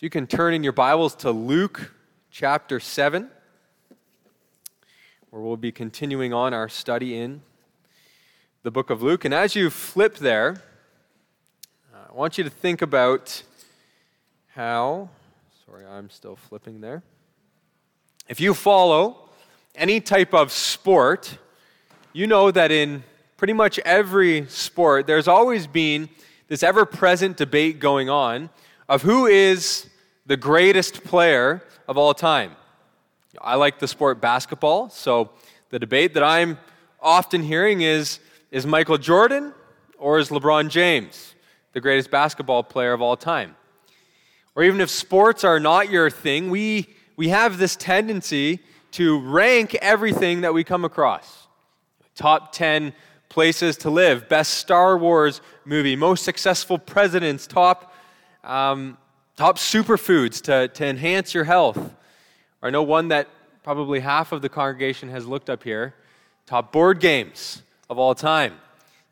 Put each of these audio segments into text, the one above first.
So you can turn in your Bibles to Luke chapter 7, where we'll be continuing on our study in the book of Luke. And as you flip there, uh, I want you to think about how, sorry, I'm still flipping there. If you follow any type of sport, you know that in pretty much every sport, there's always been this ever present debate going on of who is the greatest player of all time. I like the sport basketball, so the debate that I'm often hearing is is Michael Jordan or is LeBron James the greatest basketball player of all time? Or even if sports are not your thing, we, we have this tendency to rank everything that we come across. Top 10 places to live, best Star Wars movie, most successful presidents, top um, top superfoods to, to enhance your health. I know one that probably half of the congregation has looked up here top board games of all time.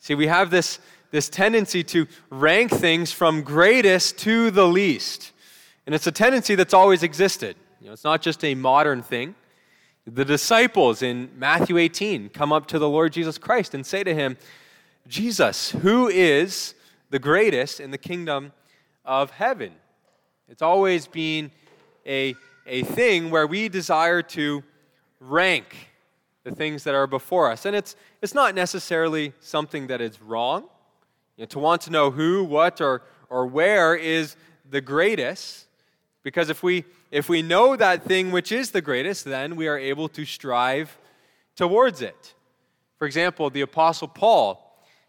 See, we have this, this tendency to rank things from greatest to the least. And it's a tendency that's always existed. You know, it's not just a modern thing. The disciples in Matthew 18 come up to the Lord Jesus Christ and say to him, Jesus, who is the greatest in the kingdom of heaven? It's always been a, a thing where we desire to rank the things that are before us. And it's, it's not necessarily something that is wrong. You know, to want to know who, what, or, or where is the greatest, because if we, if we know that thing which is the greatest, then we are able to strive towards it. For example, the Apostle Paul,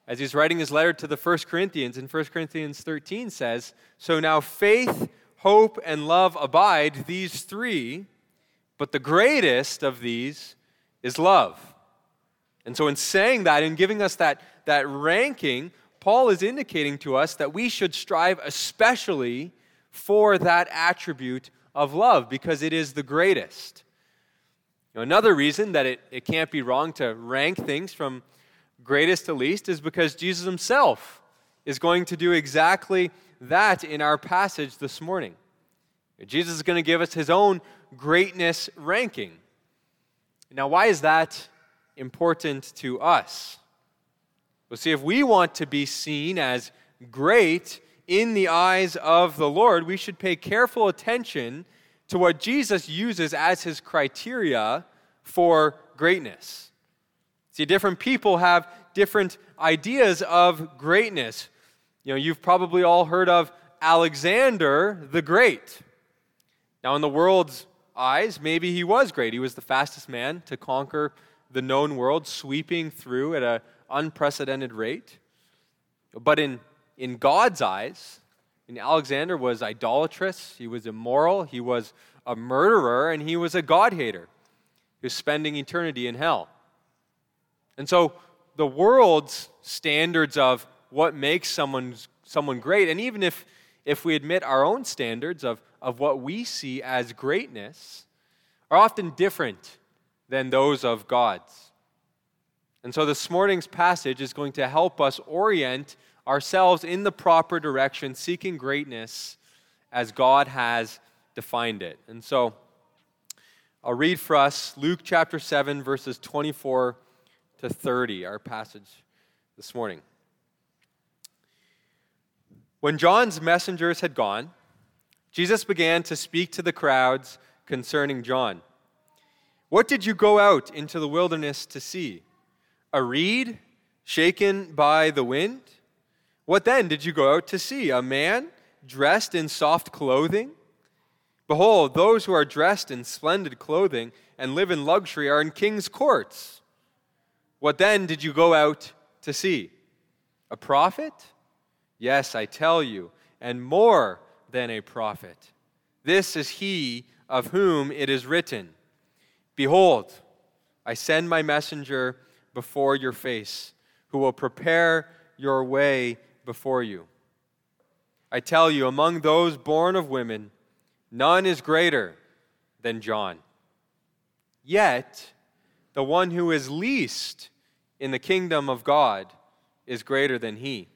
as he's writing his letter to the First Corinthians in 1 Corinthians 13, says, So now faith, hope, and love abide, these three, but the greatest of these is love. And so, in saying that and giving us that, that ranking, Paul is indicating to us that we should strive especially for that attribute of love because it is the greatest. Another reason that it, it can't be wrong to rank things from greatest to least is because Jesus himself is going to do exactly that in our passage this morning. Jesus is going to give us his own greatness ranking. Now, why is that important to us? Well, see, if we want to be seen as great in the eyes of the Lord, we should pay careful attention to what Jesus uses as his criteria for greatness. See, different people have different ideas of greatness. You know, you've probably all heard of Alexander the Great. Now, in the world's eyes, maybe he was great. He was the fastest man to conquer the known world, sweeping through at an unprecedented rate. But in, in God's eyes, and Alexander was idolatrous, he was immoral, he was a murderer, and he was a God hater who's spending eternity in hell. And so the world's standards of what makes someone, someone great, and even if, if we admit our own standards of, of what we see as greatness, are often different than those of God's. And so this morning's passage is going to help us orient ourselves in the proper direction, seeking greatness as God has defined it. And so I'll read for us Luke chapter 7, verses 24 to 30, our passage this morning. When John's messengers had gone, Jesus began to speak to the crowds concerning John. What did you go out into the wilderness to see? A reed shaken by the wind? What then did you go out to see? A man dressed in soft clothing? Behold, those who are dressed in splendid clothing and live in luxury are in king's courts. What then did you go out to see? A prophet? Yes, I tell you, and more than a prophet. This is he of whom it is written Behold, I send my messenger before your face, who will prepare your way before you. I tell you, among those born of women, none is greater than John. Yet, the one who is least in the kingdom of God is greater than he.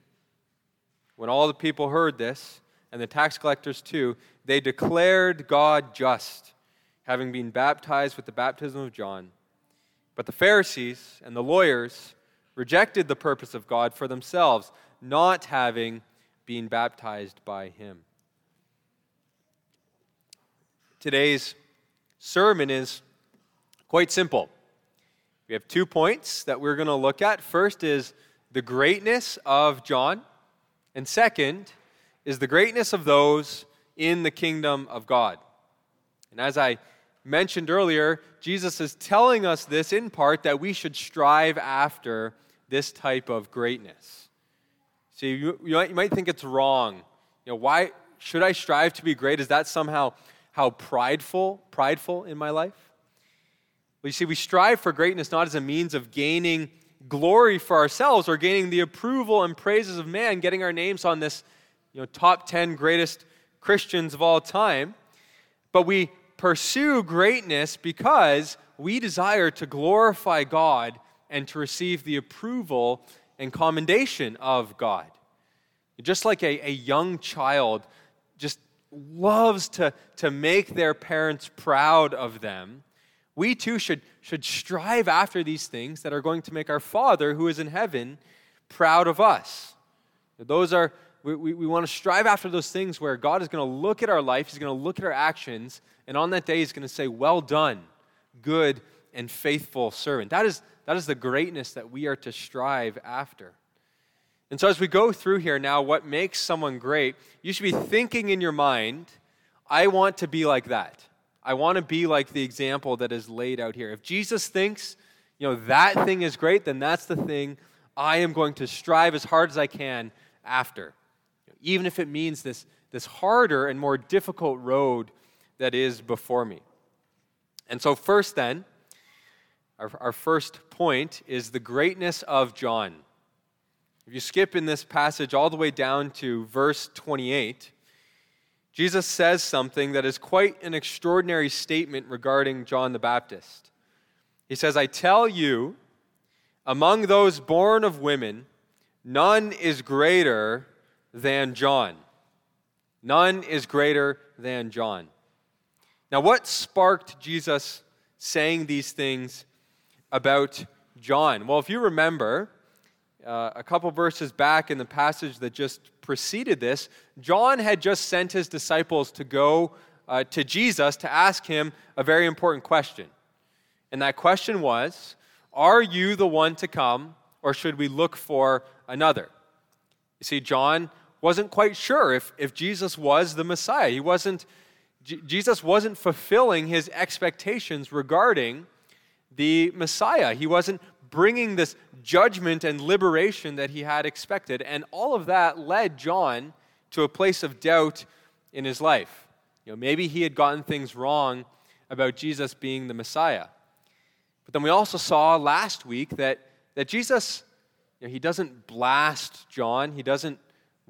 When all the people heard this, and the tax collectors too, they declared God just, having been baptized with the baptism of John. But the Pharisees and the lawyers rejected the purpose of God for themselves, not having been baptized by him. Today's sermon is quite simple. We have two points that we're going to look at. First is the greatness of John, and second is the greatness of those in the kingdom of God. And as I mentioned earlier, Jesus is telling us this in part that we should strive after this type of greatness. See, you, you, might, you might think it's wrong. You know, why should I strive to be great? Is that somehow how prideful, prideful in my life? Well, you see, we strive for greatness not as a means of gaining glory for ourselves or gaining the approval and praises of man, getting our names on this you know, top 10 greatest Christians of all time, but we pursue greatness because we desire to glorify God and to receive the approval and commendation of God. Just like a, a young child just loves to, to make their parents proud of them, we too should, should strive after these things that are going to make our Father who is in heaven proud of us. Those are, we, we, we want to strive after those things where God is going to look at our life, He's going to look at our actions, and on that day, He's going to say, Well done, good and faithful servant. That is, that is the greatness that we are to strive after. And so, as we go through here now, what makes someone great, you should be thinking in your mind, I want to be like that. I want to be like the example that is laid out here. If Jesus thinks, you know, that thing is great, then that's the thing I am going to strive as hard as I can after. Even if it means this, this harder and more difficult road that is before me. And so, first, then, our, our first point is the greatness of John. If you skip in this passage all the way down to verse 28, Jesus says something that is quite an extraordinary statement regarding John the Baptist. He says, I tell you, among those born of women, none is greater than John. None is greater than John. Now, what sparked Jesus saying these things about John? Well, if you remember, uh, a couple verses back in the passage that just preceded this, John had just sent his disciples to go uh, to Jesus to ask him a very important question. And that question was Are you the one to come, or should we look for another? You see, John wasn't quite sure if, if Jesus was the Messiah. He wasn't, J- Jesus wasn't fulfilling his expectations regarding the Messiah. He wasn't bringing this judgment and liberation that he had expected. And all of that led John to a place of doubt in his life. You know, maybe he had gotten things wrong about Jesus being the Messiah. But then we also saw last week that, that Jesus, you know, he doesn't blast John, he doesn't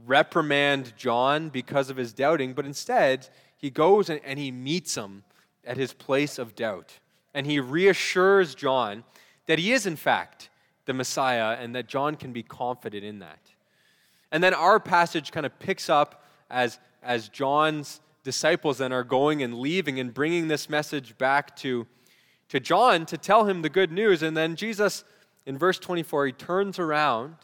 reprimand John because of his doubting, but instead, he goes and, and he meets him at his place of doubt. And he reassures John that he is, in fact, the Messiah and that John can be confident in that. And then our passage kind of picks up as, as John's disciples then are going and leaving and bringing this message back to, to John to tell him the good news. And then Jesus, in verse 24, he turns around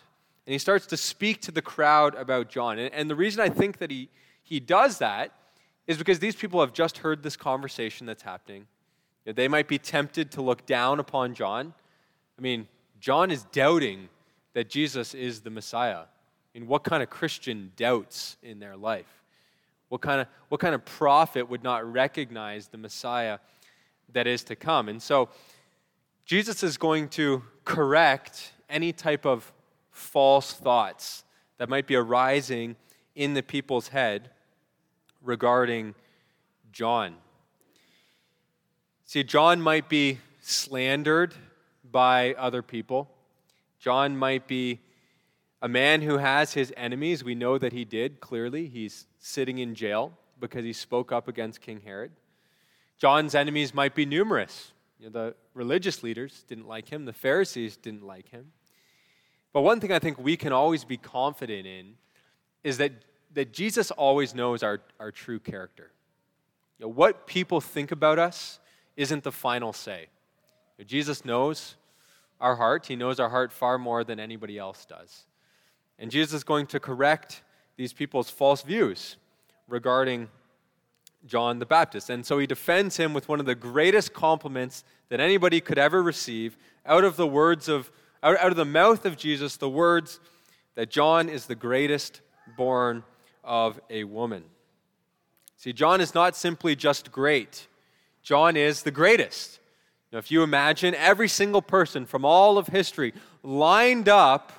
and he starts to speak to the crowd about John. And, and the reason I think that he, he does that is because these people have just heard this conversation that's happening. They might be tempted to look down upon John. I mean, John is doubting that Jesus is the Messiah. I mean, what kind of Christian doubts in their life? What kind of, what kind of prophet would not recognize the Messiah that is to come? And so, Jesus is going to correct any type of false thoughts that might be arising in the people's head regarding John. See, John might be slandered by other people. John might be a man who has his enemies. We know that he did, clearly. He's sitting in jail because he spoke up against King Herod. John's enemies might be numerous. You know, the religious leaders didn't like him, the Pharisees didn't like him. But one thing I think we can always be confident in is that that Jesus always knows our, our true character. You know, what people think about us isn't the final say. You know, Jesus knows our heart, He knows our heart far more than anybody else does. And Jesus is going to correct these people's false views regarding John the Baptist. And so he defends him with one of the greatest compliments that anybody could ever receive out of the words of out, out of the mouth of Jesus, the words that John is the greatest born of a woman. See, John is not simply just great. John is the greatest. Now, if you imagine every single person from all of history lined up,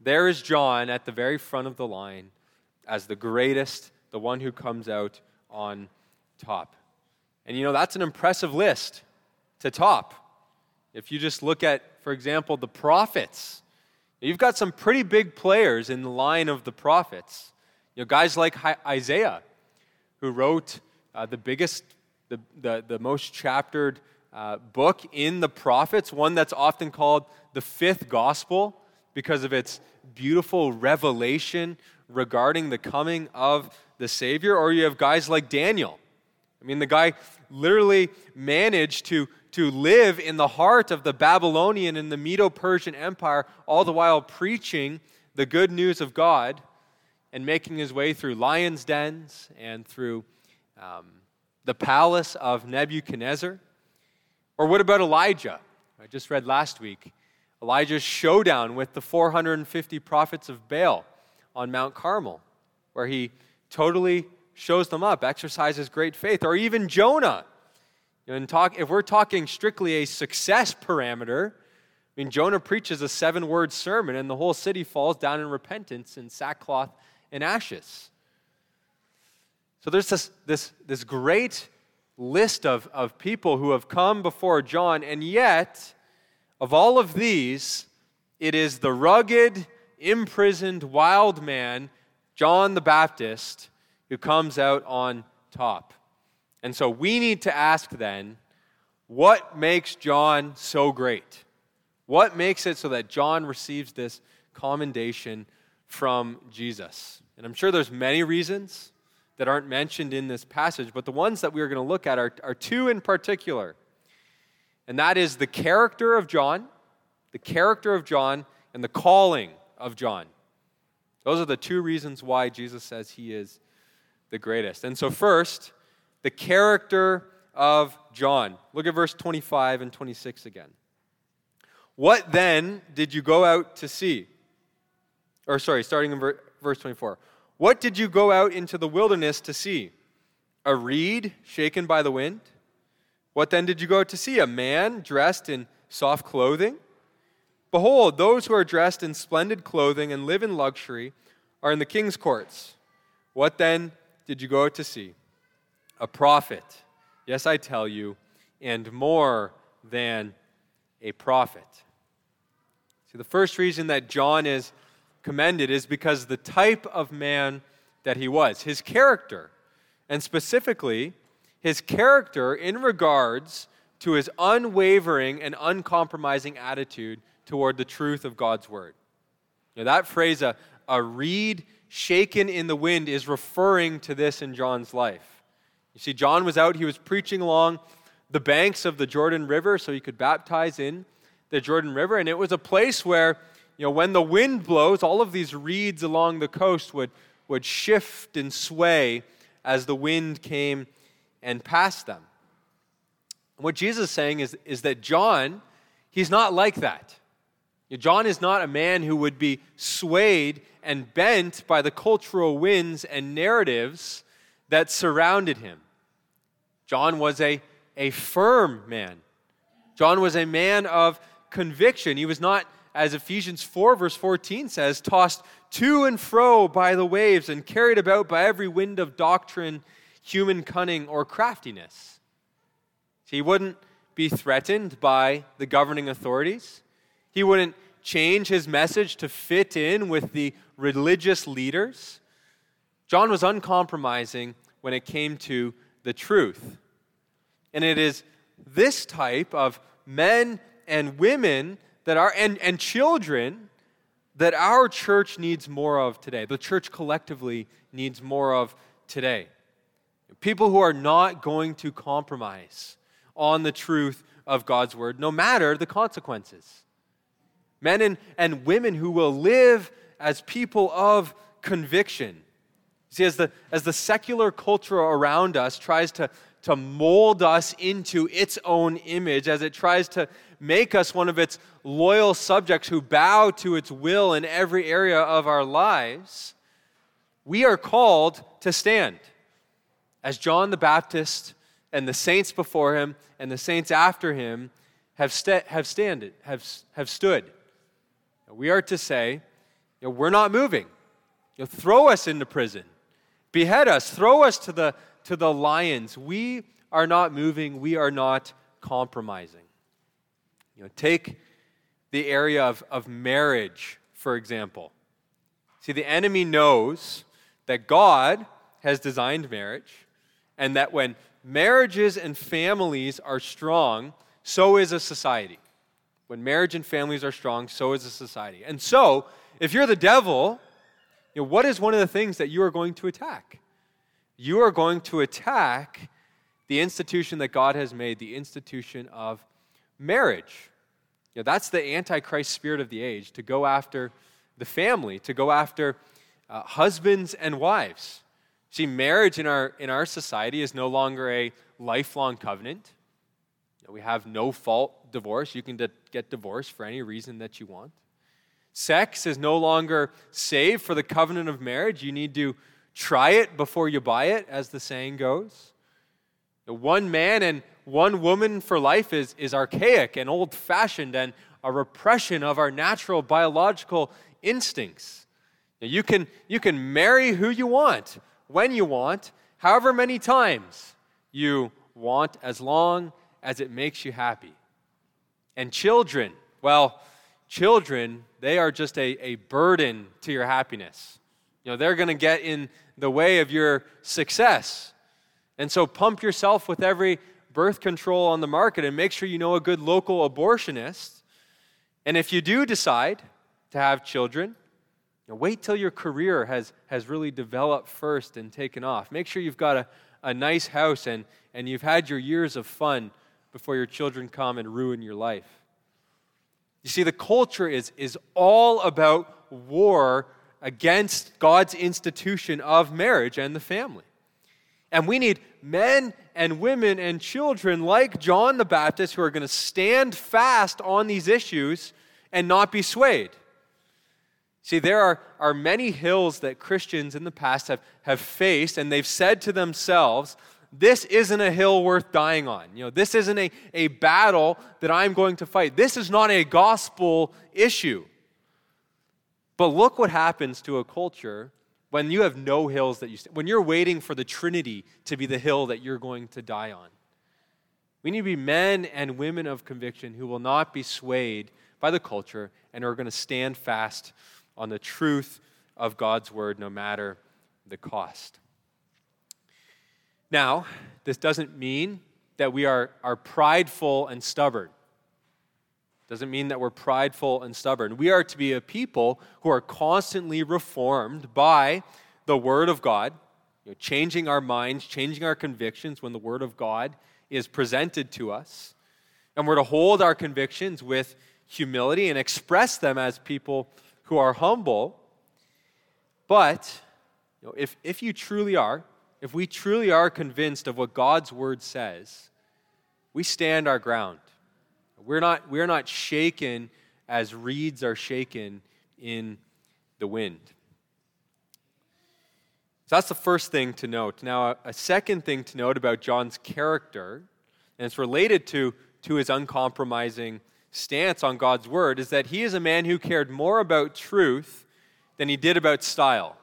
there is John at the very front of the line as the greatest, the one who comes out on top. And you know, that's an impressive list to top. If you just look at, for example, the prophets, you've got some pretty big players in the line of the prophets. You know, guys like Isaiah, who wrote uh, the biggest, the, the, the most chaptered uh, book in the prophets, one that's often called the fifth gospel because of its beautiful revelation regarding the coming of the Savior. Or you have guys like Daniel. I mean, the guy literally managed to, to live in the heart of the Babylonian and the Medo Persian Empire, all the while preaching the good news of God and making his way through lions' dens and through um, the palace of Nebuchadnezzar. Or what about Elijah? I just read last week Elijah's showdown with the 450 prophets of Baal on Mount Carmel, where he totally shows them up, exercises great faith. Or even Jonah. And talk, if we're talking strictly a success parameter, I mean, Jonah preaches a seven word sermon and the whole city falls down in repentance in sackcloth and ashes. So there's this, this, this great list of, of people who have come before John, and yet, of all of these, it is the rugged, imprisoned, wild man, John the Baptist, who comes out on top. And so we need to ask then what makes John so great? What makes it so that John receives this commendation from Jesus? And I'm sure there's many reasons that aren't mentioned in this passage, but the ones that we are going to look at are, are two in particular. And that is the character of John, the character of John, and the calling of John. Those are the two reasons why Jesus says he is the greatest. And so, first, the character of John. Look at verse 25 and 26 again. What then did you go out to see? Or, sorry, starting in verse 24. What did you go out into the wilderness to see? A reed shaken by the wind? What then did you go out to see? A man dressed in soft clothing? Behold, those who are dressed in splendid clothing and live in luxury are in the king's courts. What then did you go out to see? A prophet. Yes, I tell you, and more than a prophet. See, the first reason that John is commended is because the type of man that he was, his character, and specifically his character in regards to his unwavering and uncompromising attitude toward the truth of God's word. That phrase, a, a reed shaken in the wind, is referring to this in John's life. You see, John was out, he was preaching along the banks of the Jordan River so he could baptize in the Jordan River, and it was a place where you know, when the wind blows, all of these reeds along the coast would, would shift and sway as the wind came and passed them. what Jesus is saying is, is that John, he's not like that. John is not a man who would be swayed and bent by the cultural winds and narratives that surrounded him. John was a, a firm man. John was a man of conviction. He was not as Ephesians 4, verse 14 says, tossed to and fro by the waves and carried about by every wind of doctrine, human cunning, or craftiness. He wouldn't be threatened by the governing authorities. He wouldn't change his message to fit in with the religious leaders. John was uncompromising when it came to the truth. And it is this type of men and women that are, and, and children that our church needs more of today, the church collectively needs more of today. People who are not going to compromise on the truth of God's word, no matter the consequences. Men and, and women who will live as people of conviction. See, as the, as the secular culture around us tries to, to mold us into its own image, as it tries to make us one of its loyal subjects who bow to its will in every area of our lives, we are called to stand. As John the Baptist and the saints before him and the saints after him have, st- have, standed, have, have stood. We are to say, you know, we're not moving. You know, throw us into prison, behead us, throw us to the, to the lions. We are not moving, we are not compromising. You know, take the area of, of marriage, for example. See, the enemy knows that God has designed marriage, and that when marriages and families are strong, so is a society. When marriage and families are strong, so is a society. And so, if you're the devil, you know, what is one of the things that you are going to attack? You are going to attack the institution that God has made, the institution of marriage. You know, that's the antichrist spirit of the age to go after the family, to go after uh, husbands and wives. See, marriage in our, in our society is no longer a lifelong covenant. You know, we have no fault divorce. You can de- get divorced for any reason that you want. Sex is no longer saved for the covenant of marriage. You need to try it before you buy it, as the saying goes. The one man and one woman for life is, is archaic and old fashioned and a repression of our natural biological instincts. Now, you, can, you can marry who you want, when you want, however many times you want, as long as it makes you happy. And children, well, children, they are just a, a burden to your happiness. You know, they're going to get in the way of your success. And so pump yourself with every birth control on the market and make sure you know a good local abortionist. And if you do decide to have children, you know, wait till your career has, has really developed first and taken off. Make sure you've got a, a nice house and, and you've had your years of fun before your children come and ruin your life. You see, the culture is, is all about war against God's institution of marriage and the family. And we need men and women and children like John the Baptist who are going to stand fast on these issues and not be swayed. See, there are, are many hills that Christians in the past have, have faced, and they've said to themselves, This isn't a hill worth dying on. You know, this isn't a, a battle that I'm going to fight. This is not a gospel issue. But look what happens to a culture when you have no hills that you when you're waiting for the trinity to be the hill that you're going to die on. We need to be men and women of conviction who will not be swayed by the culture and are going to stand fast on the truth of god's word no matter the cost. Now this doesn't mean that we are, are prideful and stubborn doesn't mean that we're prideful and stubborn. We are to be a people who are constantly reformed by the Word of God, you know, changing our minds, changing our convictions when the Word of God is presented to us. And we're to hold our convictions with humility and express them as people who are humble. But you know, if, if you truly are, if we truly are convinced of what God's Word says, we stand our ground. We're not, we're not shaken as reeds are shaken in the wind. So that's the first thing to note. Now, a, second thing to note about John's character, and it's related to, to his uncompromising stance on God's word, is that he is a man who cared more about truth than he did about style.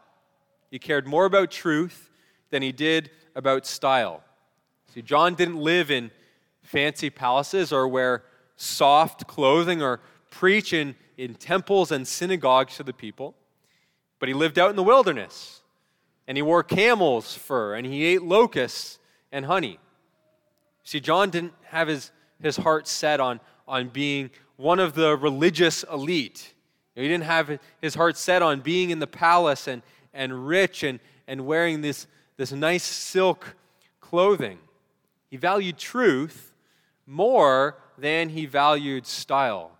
He cared more about truth than he did about style. See, John didn't live in fancy palaces or wear soft clothing or preach in, in temples and synagogues to the people, but he lived out in the wilderness and he wore camel's fur and he ate locusts and honey. See, John didn't have his, his heart set on, on being one of the religious elite. He didn't have his heart set on being in the palace and, and rich and, and wearing this, this nice silk clothing. He valued truth more than he valued style.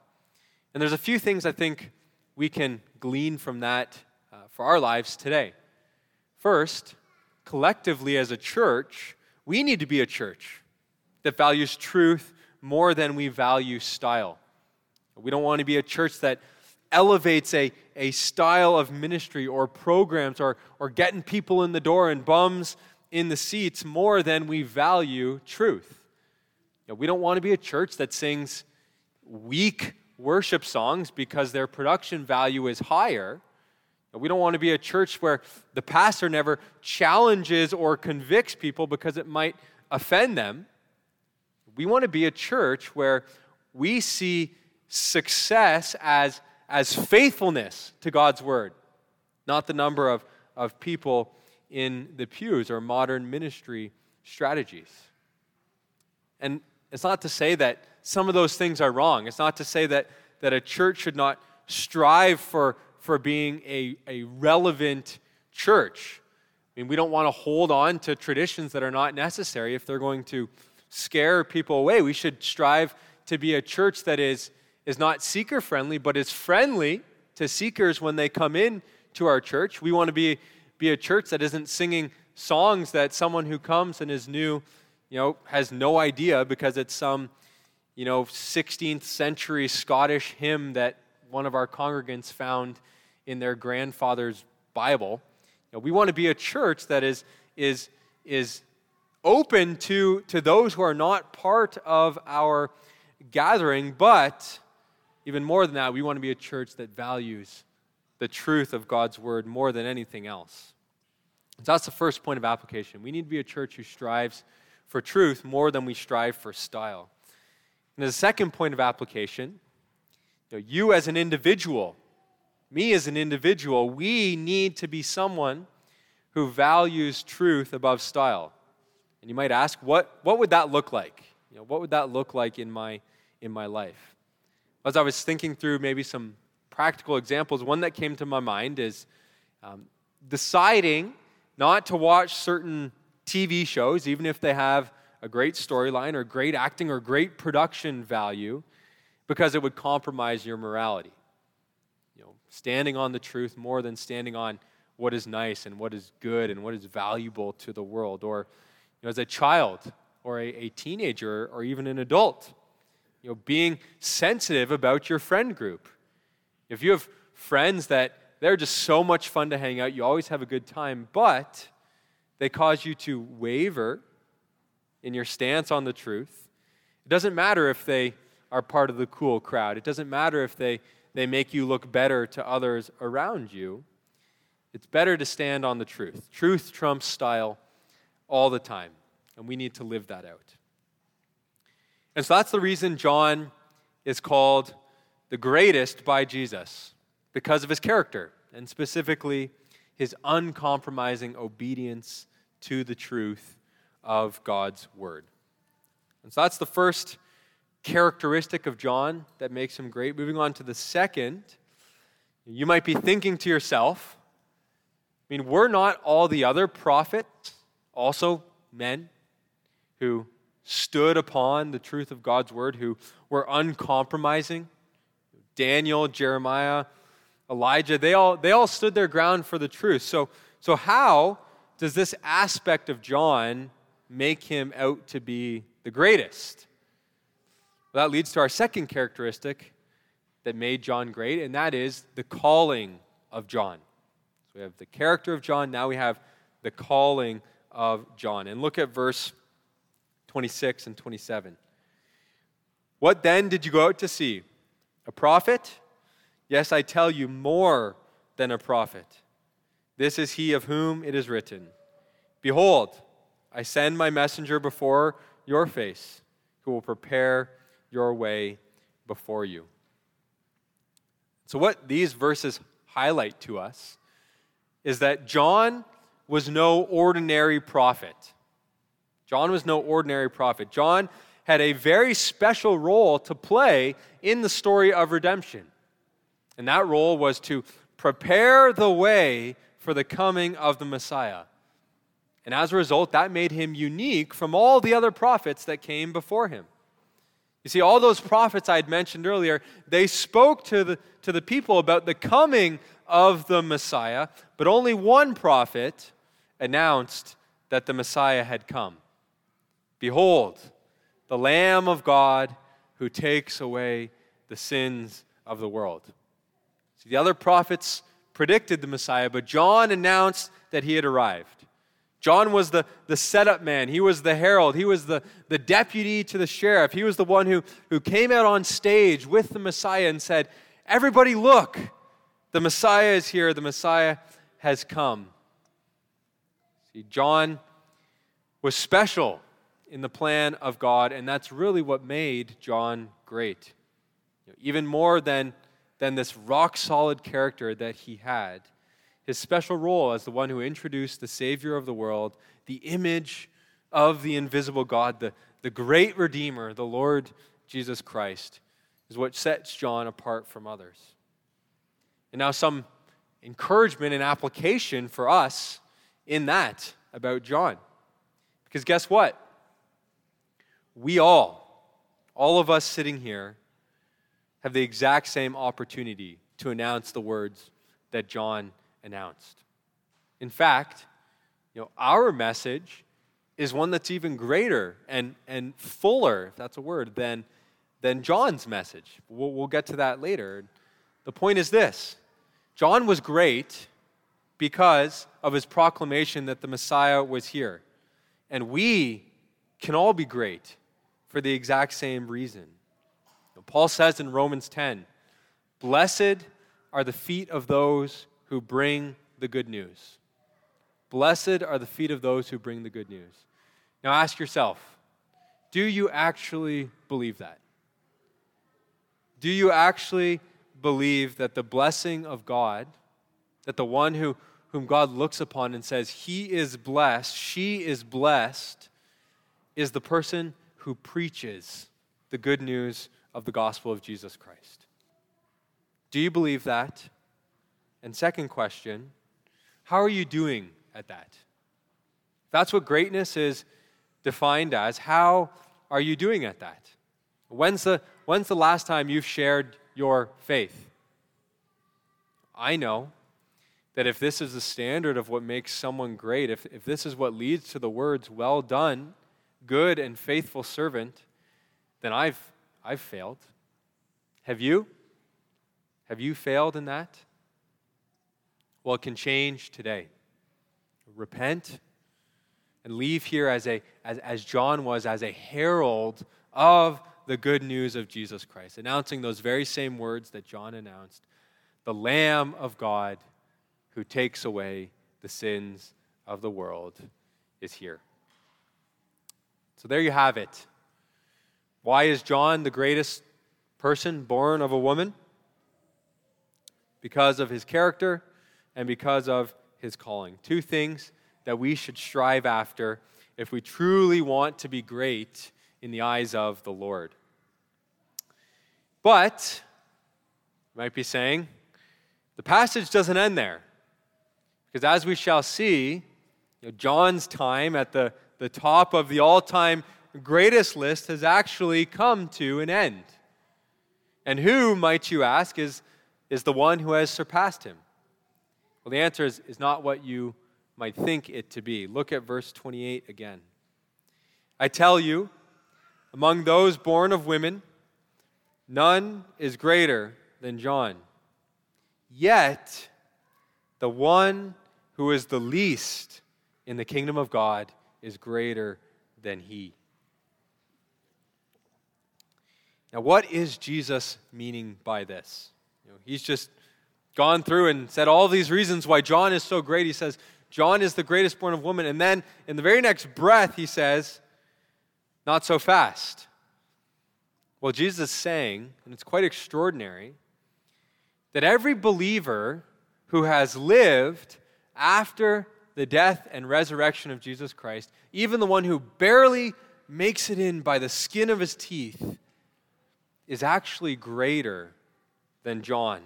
And there's a few things I think we can glean from that uh, for our lives today. First, collectively as a church, we need to be a church that values truth more than we value style. We don't want to be a church that elevates a, a style of ministry or programs or, or getting people in the door and bums in the seats more than we value truth. You know, we don't want to be a church that sings weak worship songs because their production value is higher. We don't want to be a church where the pastor never challenges or convicts people because it might offend them. We want to be a church where we see success as, as faithfulness to God's word, not the number of, of people in the pews or modern ministry strategies. And it's not to say that some of those things are wrong. It's not to say that, that a church should not strive for, for being a, a relevant church. I mean, we don't want to hold on to traditions that are not necessary if they're going to scare people away. We should strive to be a church that is, is not seeker friendly, but is friendly to seekers when they come in to our church. We want to be be a church that isn't singing songs that someone who comes and is new, you know, has no idea because it's some, you know, 16th century Scottish hymn that one of our congregants found in their grandfather's Bible. You know, we want to be a church that is is is open to to those who are not part of our gathering, but even more than that, we want to be a church that values the truth of God's word more than anything else. So that's the first point of application. We need to be a church who strives for truth more than we strive for style. And the second point of application, you, know, you as an individual, me as an individual, we need to be someone who values truth above style. And you might ask, what, what would that look like? You know, what would that look like in my, in my life? As I was thinking through maybe some practical examples, one that came to my mind is um, deciding not to watch certain TV shows, even if they have a great storyline or great acting or great production value, because it would compromise your morality. You know, standing on the truth more than standing on what is nice and what is good and what is valuable to the world. Or you know, as a child or a, a teenager or even an adult, you know, being sensitive about your friend group if you have friends that they're just so much fun to hang out, you always have a good time, but they cause you to waver in your stance on the truth. It doesn't matter if they are part of the cool crowd, it doesn't matter if they, they make you look better to others around you. It's better to stand on the truth. Truth trumps style all the time, and we need to live that out. And so that's the reason John is called the greatest by Jesus because of his character, and specifically his uncompromising obedience to the truth of God's word. And so that's the first characteristic of John that makes him great. Moving on to the second, you might be thinking to yourself, I mean, were not all the other prophets also men who stood upon the truth of God's word, who were uncompromising? Daniel, Jeremiah, Elijah, they all, they all stood their ground for the truth. So, so, how does this aspect of John make him out to be the greatest? Well, that leads to our second characteristic that made John great, and that is the calling of John. So we have the character of John, now we have the calling of John. And look at verse 26 and 27. What then did you go out to see? A prophet? Yes, I tell you, more than a prophet. This is he of whom it is written Behold, I send my messenger before your face, who will prepare your way before you. So, what these verses highlight to us is that John was no ordinary prophet. John was no ordinary prophet. John had a very special role to play in the story of redemption. And that role was to prepare the way for the coming of the Messiah. And as a result, that made him unique from all the other prophets that came before him. You see, all those prophets I had mentioned earlier, they spoke to the, to the people about the coming of the Messiah, but only one prophet announced that the Messiah had come. Behold, the Lamb of God who takes away the sins of the world. The other prophets predicted the Messiah, but John announced that he had arrived. John was the, the setup man. He was the herald. He was the, the deputy to the sheriff. He was the one who, who came out on stage with the Messiah and said, Everybody, look, the Messiah is here. The Messiah has come. See, John was special in the plan of God, and that's really what made John great. You know, even more than, than this rock solid character that he had his special role as the one who introduced the Savior of the world, the image of the invisible God, the, the great Redeemer, the Lord Jesus Christ, is what sets John apart from others. And now, some encouragement and application for us in that about John. Because guess what? We all, all of us sitting here, have the exact same opportunity to announce the words that John announced. In fact, you know, our message is one that's even greater and, and fuller, if that's a word, than, than John's message. We'll, we'll get to that later. The point is this John was great because of his proclamation that the Messiah was here. And we can all be great for the exact same reason. Paul says in Romans 10 Blessed are the feet of those who bring the good news. Blessed are the feet of those who bring the good news. Now ask yourself do you actually believe that? Do you actually believe that the blessing of God, that the one who, whom God looks upon and says, He is blessed, she is blessed, is the person who preaches the good news of the gospel of Jesus Christ? Do you believe that? And second question, how are you doing at that? That's what greatness is defined as. How are you doing at that? When's the, when's the last time you've shared your faith? I know that if this is the standard of what makes someone great, if, if this is what leads to the words, well done, good and faithful servant, then I've, I've failed. Have you? Have you failed in that? Well, it can change today. Repent and leave here as, a, as, as John was, as a herald of the good news of Jesus Christ, announcing those very same words that John announced the Lamb of God who takes away the sins of the world is here. So there you have it. Why is John the greatest person born of a woman? Because of his character and because of his calling. Two things that we should strive after if we truly want to be great in the eyes of the Lord. But, you might be saying, the passage doesn't end there. Because as we shall see, you know, John's time at the, the top of the all time greatest list has actually come to an end. And who, might you ask, is, is the one who has surpassed him? Well, the answer is, is not what you might think it to be. Look at verse 28 again. I tell you, among those born of women, none is greater than John. Yet, the one who is the least in the kingdom of God is greater than he. Now, what is Jesus meaning by this? You know, he's just gone through and said all these reasons why John is so great. He says, John is the greatest born of woman. And then in the very next breath, he says, not so fast. Well, Jesus is saying, and it's quite extraordinary, that every believer who has lived after the death and resurrection of Jesus Christ, even the one who barely makes it in by the skin of his teeth, is actually greater than John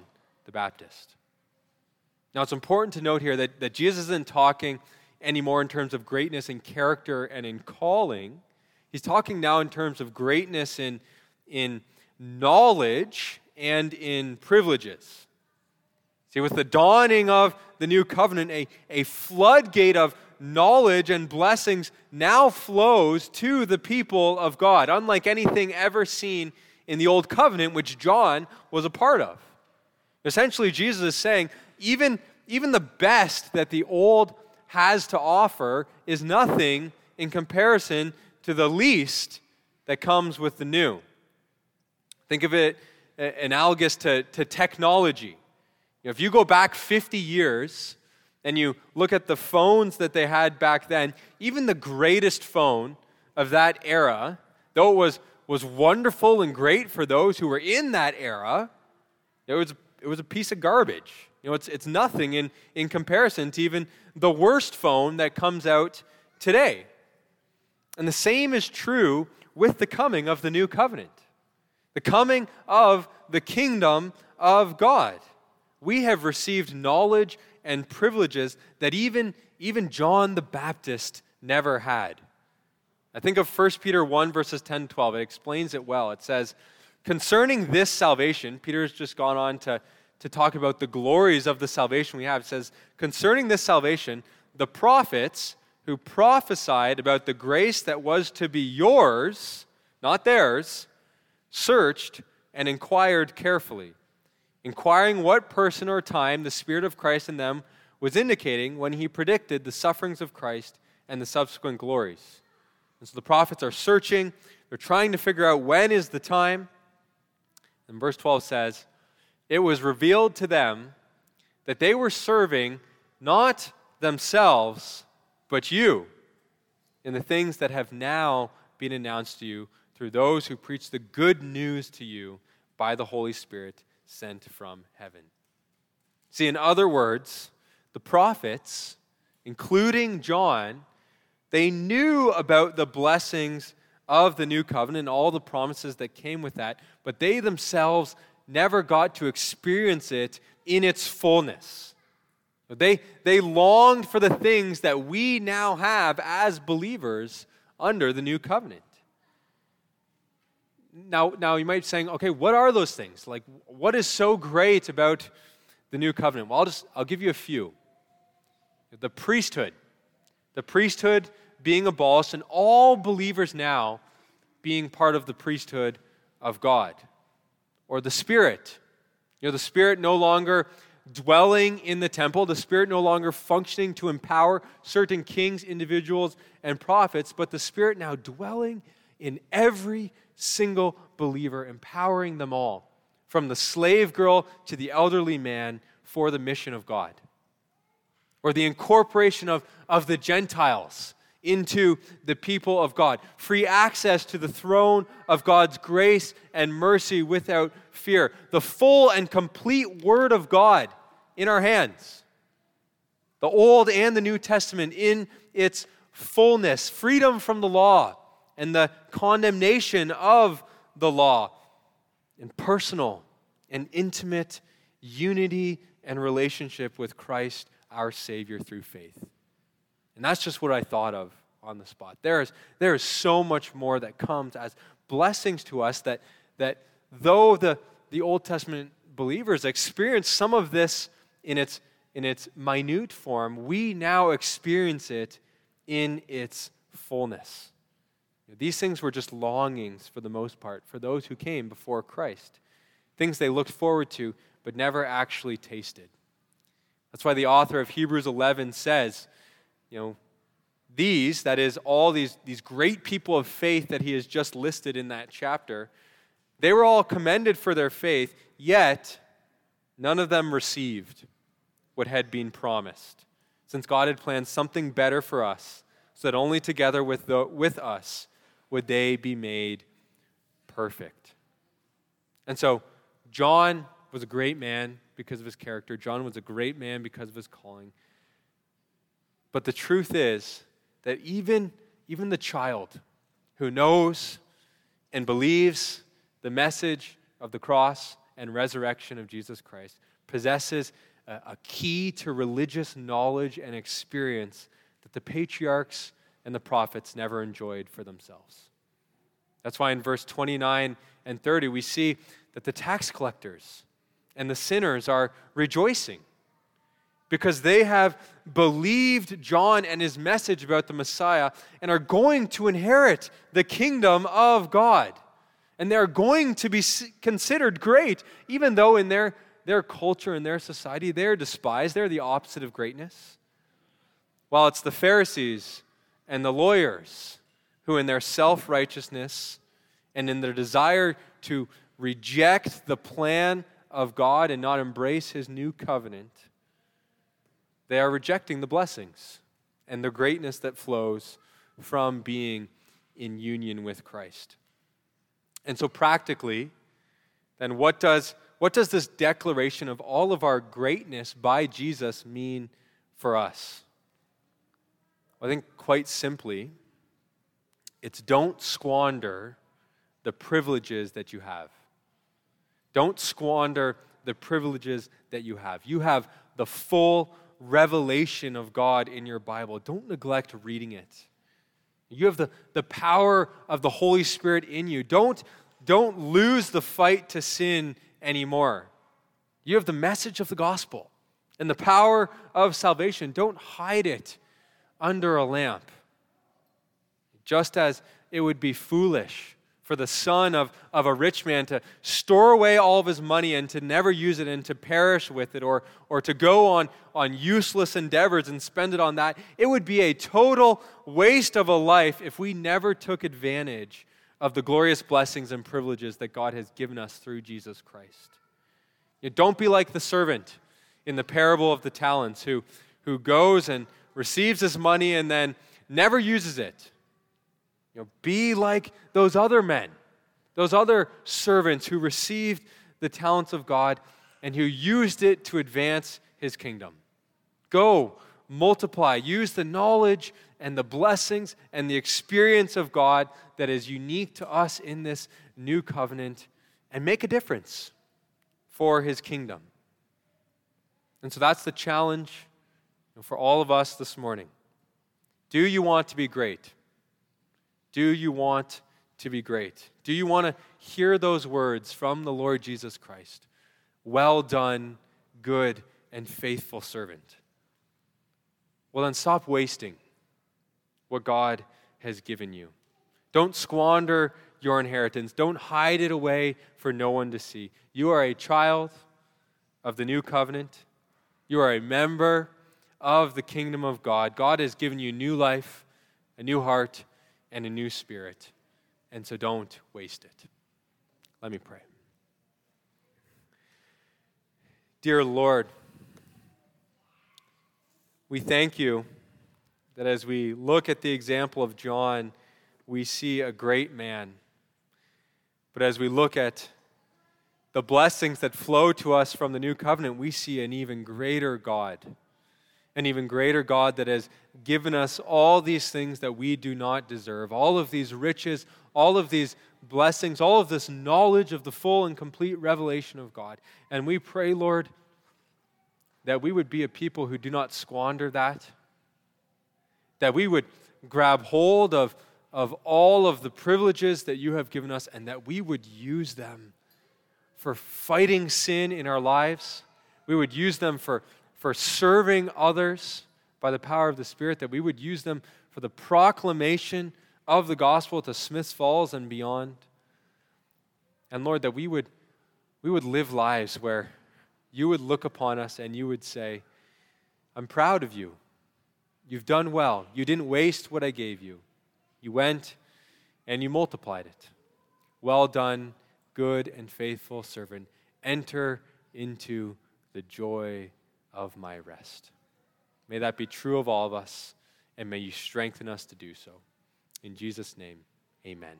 the Baptist. Now, it's important to note here that, that Jesus isn't talking anymore in terms of greatness in character and in calling. He's talking now in terms of greatness in, in knowledge and in privileges. See, with the dawning of the new covenant, a, a floodgate of knowledge and blessings now flows to the people of God, unlike anything ever seen in the old covenant, which John was a part of. Essentially, Jesus is saying, even, even the best that the old has to offer is nothing in comparison to the least that comes with the new. Think of it analogous to, to technology. You know, if you go back 50 years and you look at the phones that they had back then, even the greatest phone of that era, though it was, was wonderful and great for those who were in that era, it was, it was a piece of garbage. You know, it's, it's nothing in, in comparison to even the worst phone that comes out today. And the same is true with the coming of the new covenant, the coming of the kingdom of God. We have received knowledge and privileges that even, even John the Baptist never had. I think of 1 Peter 1, verses 10 12. It explains it well. It says, Concerning this salvation, Peter has just gone on to to talk about the glories of the salvation we have. It says, Concerning this salvation, the prophets who prophesied about the grace that was to be yours, not theirs, searched and inquired carefully, inquiring what person or time the Spirit of Christ in them was indicating when he predicted the sufferings of Christ and the subsequent glories. And so the prophets are searching, they're trying to figure out when is the time. And verse 12 says, it was revealed to them that they were serving not themselves, but you in the things that have now been announced to you through those who preach the good news to you by the Holy Spirit sent from heaven. See, in other words, the prophets, including John, they knew about the blessings of the new covenant and all the promises that came with that, but they themselves never got to experience it in its fullness. They, they longed for the things that we now have as believers under the new covenant. Now, now you might be saying, okay, what are those things? Like, what is so great about the new covenant? Well, I'll just I'll give you a few. The priesthood, the priesthood being abolished, and all believers now being part of the priesthood of God or the Spirit. You know, the Spirit no longer dwelling in the temple, the Spirit no longer functioning to empower certain kings, individuals, and prophets, but the Spirit now dwelling in every single believer, empowering them all, from the slave girl to the elderly man, for the mission of God. Or the incorporation of, of the Gentiles into the people of God. Free access to the throne of God's grace and mercy without fear. The full and complete Word of God in our hands. The Old and the New Testament in its fullness. Freedom from the law and the condemnation of the law. And personal and intimate unity and relationship with Christ, our Savior, through faith. And that's just what I thought of on the spot. There is, there is so much more that comes as blessings to us that, that though the, the Old Testament believers experienced some of this in its, in its minute form, we now experience it in its fullness. These things were just longings for the most part for those who came before Christ, things they looked forward to but never actually tasted. That's why the author of Hebrews 11 says, you know, these, that is, all these, these great people of faith that he has just listed in that chapter, they were all commended for their faith, yet none of them received what had been promised, since God had planned something better for us, so that only together with, the, with us would they be made perfect. And so, John was a great man because of his character. John was a great man because of his calling. But the truth is that even, even the child who knows and believes the message of the cross and resurrection of Jesus Christ possesses a, a key to religious knowledge and experience that the patriarchs and the prophets never enjoyed for themselves. That's why in verse 29 and 30, we see that the tax collectors and the sinners are rejoicing because they have believed John and his message about the Messiah and are going to inherit the kingdom of God. And they're going to be considered great, even though in their, their culture and their society they're despised. They're the opposite of greatness. While it's the Pharisees and the lawyers who, in their self righteousness and in their desire to reject the plan of God and not embrace his new covenant, they are rejecting the blessings and the greatness that flows from being in union with Christ. And so, practically, then what does, what does this declaration of all of our greatness by Jesus mean for us? I think quite simply, it's don't squander the privileges that you have. Don't squander the privileges that you have. You have the full revelation of God in your Bible. Don't neglect reading it. You have the, the power of the Holy Spirit in you. Don't, don't lose the fight to sin anymore. You have the message of the gospel and the power of salvation. Don't hide it under a lamp. Just as it would be foolish for the son of, of a rich man to store away all of his money and to never use it and to perish with it or, or to go on, on useless endeavors and spend it on that. It would be a total waste of a life if we never took advantage of the glorious blessings and privileges that God has given us through Jesus Christ. You don't be like the servant in the parable of the talents who, who goes and receives his money and then never uses it you know, be like those other men, those other servants who received the talents of God and who used it to advance his kingdom. Go, multiply, use the knowledge and the blessings and the experience of God that is unique to us in this new covenant and make a difference for his kingdom. And so that's the challenge for all of us this morning. Do you want to be great? Do you want to be great? Do you want to hear those words from the Lord Jesus Christ? Well done, good and faithful servant. Well, then stop wasting what God has given you. Don't squander your inheritance. Don't hide it away for no one to see. You are a child of the new covenant. You are a member of the kingdom of God. God has given you new life, a new heart, and a new spirit. And so don't waste it. Let me pray. Dear Lord, we thank you that as we look at the example of John, we see a great man. But as we look at the blessings that flow to us from the new covenant, we see an even greater God an even greater God that has given us all these things that we do not deserve, all of these riches, all of these blessings, all of this knowledge of the full and complete revelation of God. And we pray, Lord, that we would be a people who do not squander that, that we would grab hold of, of all of the privileges that you have given us, and that we would use them for fighting sin in our lives. We would use them for for serving others by the power of the Spirit, that we would use them for the proclamation of the gospel to Smiths Falls and beyond. And Lord, that we would, we would live lives where you would look upon us and you would say, I'm proud of you. You've done well. You didn't waste what I gave you. You went and you multiplied it. Well done, good and faithful servant. Enter into the joy of my rest. May that be true of all of us, and may you strengthen us to do so. In Jesus' name, amen.